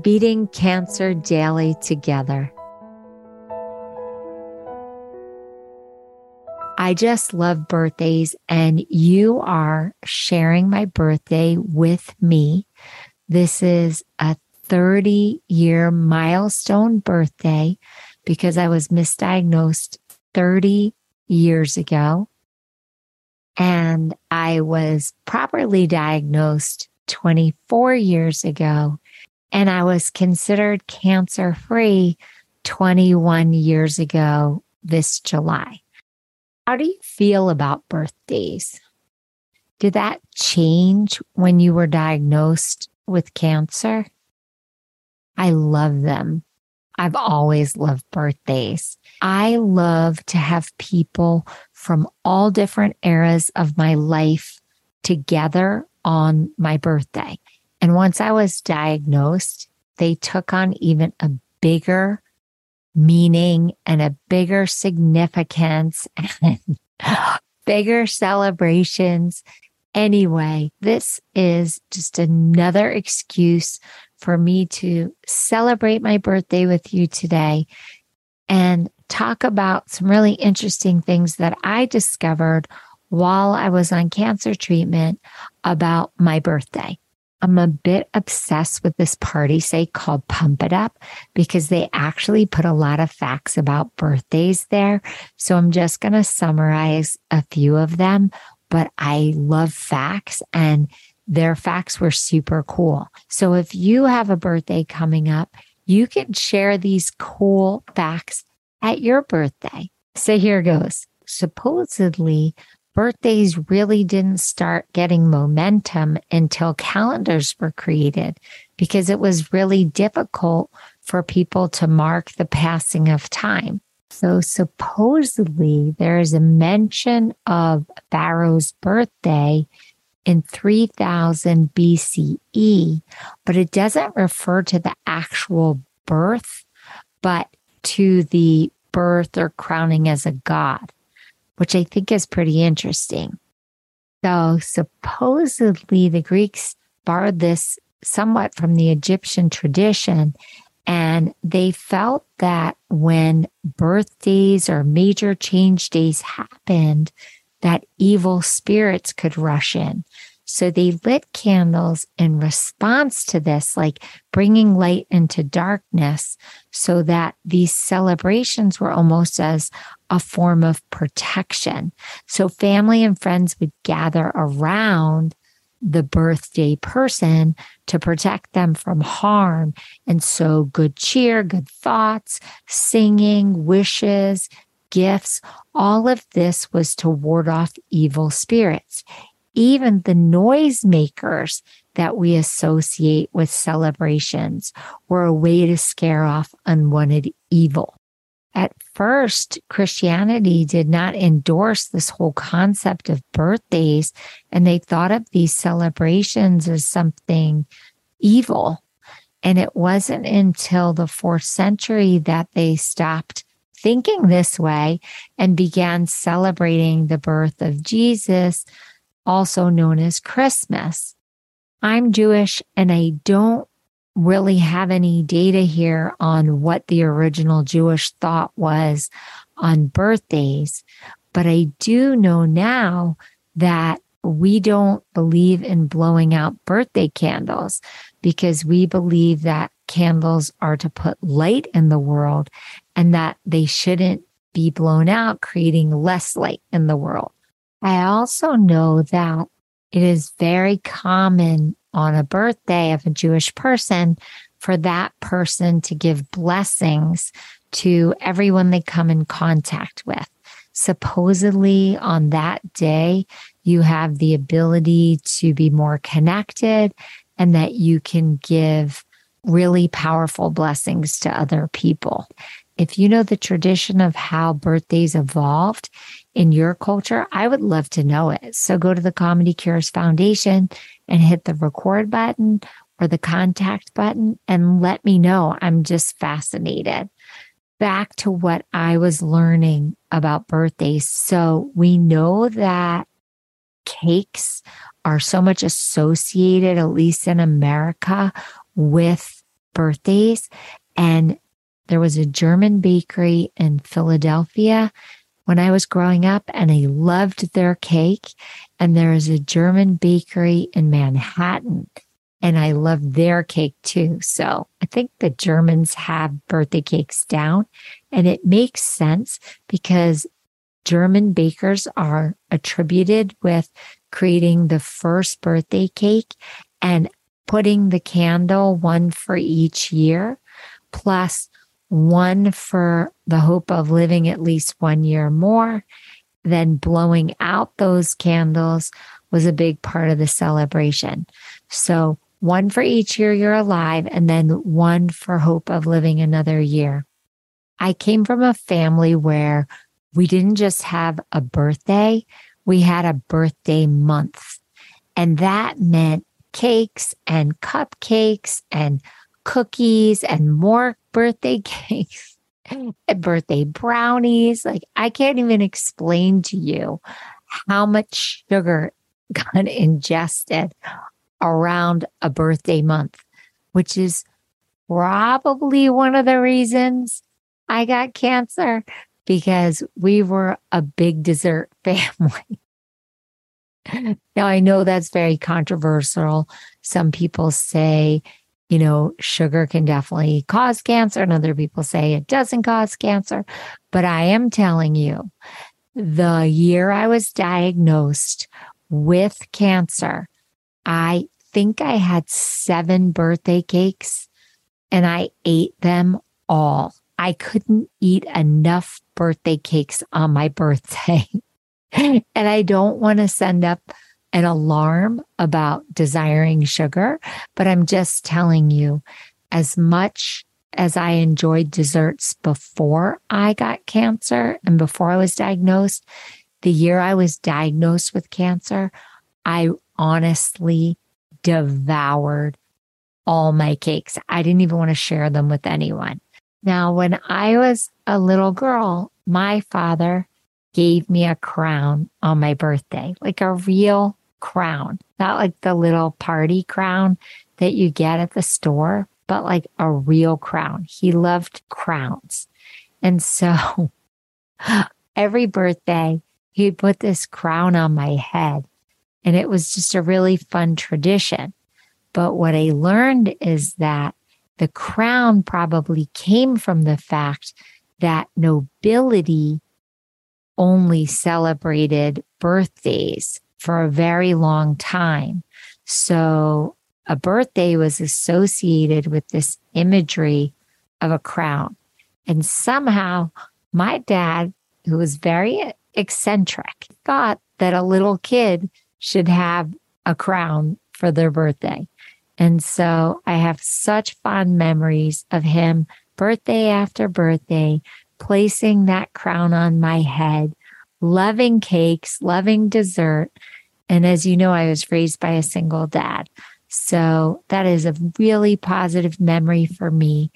beating cancer daily together. I just love birthdays, and you are sharing my birthday with me. This is a 30 year milestone birthday because I was misdiagnosed 30 years ago. And I was properly diagnosed 24 years ago and I was considered cancer free 21 years ago this July. How do you feel about birthdays? Did that change when you were diagnosed with cancer? I love them. I've always loved birthdays. I love to have people from all different eras of my life together on my birthday. And once I was diagnosed, they took on even a bigger meaning and a bigger significance and bigger celebrations. Anyway, this is just another excuse for me to celebrate my birthday with you today and talk about some really interesting things that I discovered while I was on cancer treatment about my birthday. I'm a bit obsessed with this party site called Pump It Up because they actually put a lot of facts about birthdays there. So I'm just going to summarize a few of them, but I love facts and their facts were super cool. So if you have a birthday coming up, you can share these cool facts at your birthday. So here goes. Supposedly, birthdays really didn't start getting momentum until calendars were created because it was really difficult for people to mark the passing of time. So supposedly there is a mention of Pharaoh's birthday in 3000 BCE, but it doesn't refer to the actual birth, but to the birth or crowning as a god which I think is pretty interesting. So supposedly the Greeks borrowed this somewhat from the Egyptian tradition. And they felt that when birthdays or major change days happened, that evil spirits could rush in. So they lit candles in response to this, like bringing light into darkness, so that these celebrations were almost as a form of protection. So family and friends would gather around the birthday person to protect them from harm. And so good cheer, good thoughts, singing, wishes, gifts, all of this was to ward off evil spirits even the noisemakers that we associate with celebrations were a way to scare off unwanted evil. At first, Christianity did not endorse this whole concept of birthdays, and they thought of these celebrations as something evil. And it wasn't until the fourth century that they stopped thinking this way and began celebrating the birth of Jesus also known as Christmas. I'm Jewish and I don't really have any data here on what the original Jewish thought was on birthdays, but I do know now that we don't believe in blowing out birthday candles because we believe that candles are to put light in the world and that they shouldn't be blown out, creating less light in the world. I also know that it is very common on a birthday of a Jewish person for that person to give blessings to everyone they come in contact with. Supposedly on that day, you have the ability to be more connected and that you can give really powerful blessings to other people. If you know the tradition of how birthdays evolved in your culture, I would love to know it. So go to the Comedy Cures Foundation and hit the record button or the contact button and let me know. I'm just fascinated. Back to what I was learning about birthdays. So we know that cakes are so much associated, at least in America, with birthdays. And there was a German bakery in Philadelphia when I was growing up, and I loved their cake. And there is a German bakery in Manhattan, and I love their cake too. So I think the Germans have birthday cakes down, and it makes sense because German bakers are attributed with creating the first birthday cake and putting the candle one for each year, plus one for the hope of living at least one year more. Then blowing out those candles was a big part of the celebration. So one for each year you're alive, and then one for hope of living another year. I came from a family where we didn't just have a birthday, we had a birthday month. And that meant cakes and cupcakes and cookies and more birthday cakes and birthday brownies. Like, I can't even explain to you how much sugar got ingested around a birthday month, which is probably one of the reasons I got cancer because we were a big dessert family. now, I know that's very controversial. Some people say, you know, sugar can definitely cause cancer, and other people say it doesn't cause cancer. But I am telling you, the year I was diagnosed with cancer, I think I had seven birthday cakes and I ate them all. I couldn't eat enough birthday cakes on my birthday. and I don't want to send up an alarm about desiring sugar, but I'm just telling you, as much as I enjoyed desserts before I got cancer and before I was diagnosed, the year I was diagnosed with cancer, I honestly devoured all my cakes. I didn't even want to share them with anyone. Now, when I was a little girl, my father gave me a crown on my birthday, like a real crown, not like the little party crown that you get at the store, but like a real crown. He loved crowns. And so every birthday, he'd put this crown on my head. And it was just a really fun tradition. But what I learned is that the crown probably came from the fact that nobility only celebrated birthdays for a very long time. So a birthday was associated with this imagery of a crown. And somehow my dad, who was very eccentric, thought that a little kid should have a crown for their birthday. And so I have such fond memories of him birthday after birthday, placing that crown on my head, loving cakes, loving dessert. And as you know, I was raised by a single dad. So that is a really positive memory for me.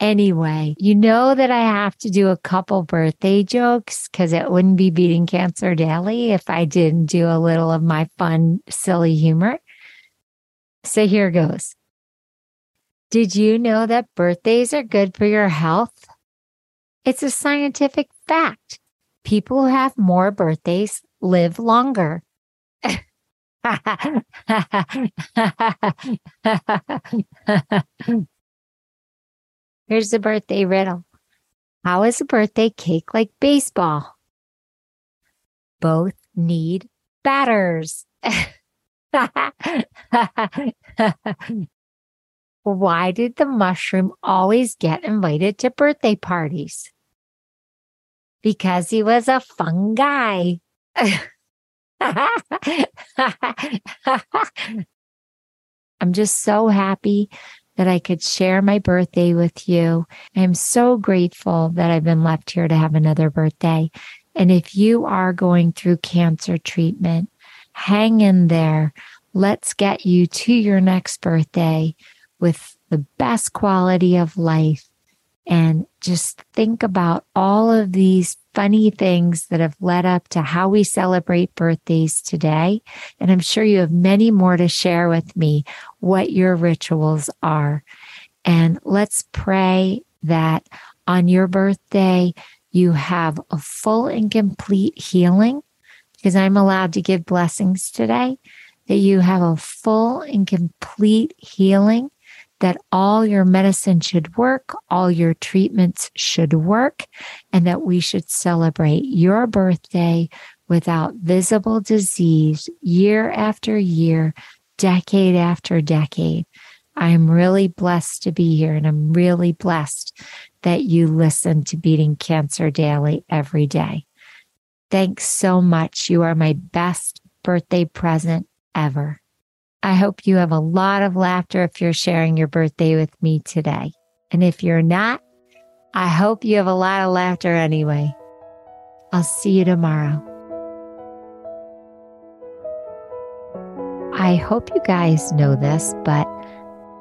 Anyway, you know that I have to do a couple birthday jokes because it wouldn't be beating cancer daily if I didn't do a little of my fun, silly humor. So here goes. Did you know that birthdays are good for your health? It's a scientific fact. People who have more birthdays live longer. Here's the birthday riddle. How is a birthday cake like baseball? Both need batters. Why did the mushroom always get invited to birthday parties? Because he was a fun guy. I'm just so happy that I could share my birthday with you. I'm so grateful that I've been left here to have another birthday. And if you are going through cancer treatment, hang in there. Let's get you to your next birthday with the best quality of life. And just think about all of these funny things that have led up to how we celebrate birthdays today. And I'm sure you have many more to share with me what your rituals are. And let's pray that on your birthday, you have a full and complete healing because I'm allowed to give blessings today, that you have a full and complete healing that all your medicine should work, all your treatments should work, and that we should celebrate your birthday without visible disease year after year, decade after decade. I'm really blessed to be here and I'm really blessed that you listen to Beating Cancer Daily every day. Thanks so much. You are my best birthday present ever. I hope you have a lot of laughter if you're sharing your birthday with me today. And if you're not, I hope you have a lot of laughter anyway. I'll see you tomorrow. I hope you guys know this, but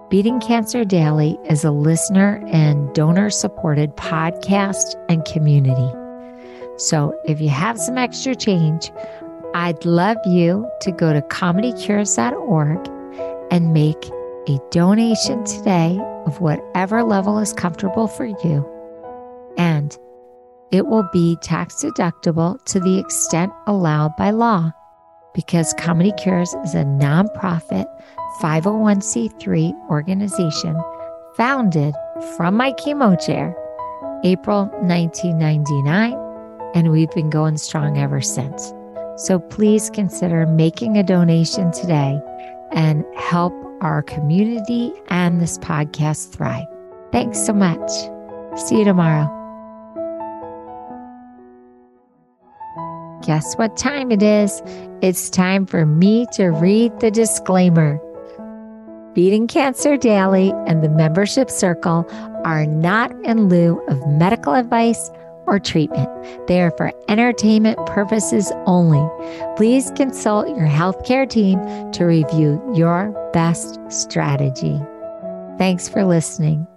Beating Cancer Daily is a listener and donor supported podcast and community. So if you have some extra change, I'd love you to go to comedycures.org and make a donation today of whatever level is comfortable for you. And it will be tax deductible to the extent allowed by law because Comedy Cures is a nonprofit 501c3 organization founded from my chemo chair April 1999 and we've been going strong ever since. So please consider making a donation today and help our community and this podcast thrive. Thanks so much. See you tomorrow. Guess what time it is? It's time for me to read the disclaimer. Beating Cancer Daily and the membership circle are not in lieu of medical advice or treatment. They are for entertainment purposes only. Please consult your healthcare team to review your best strategy. Thanks for listening.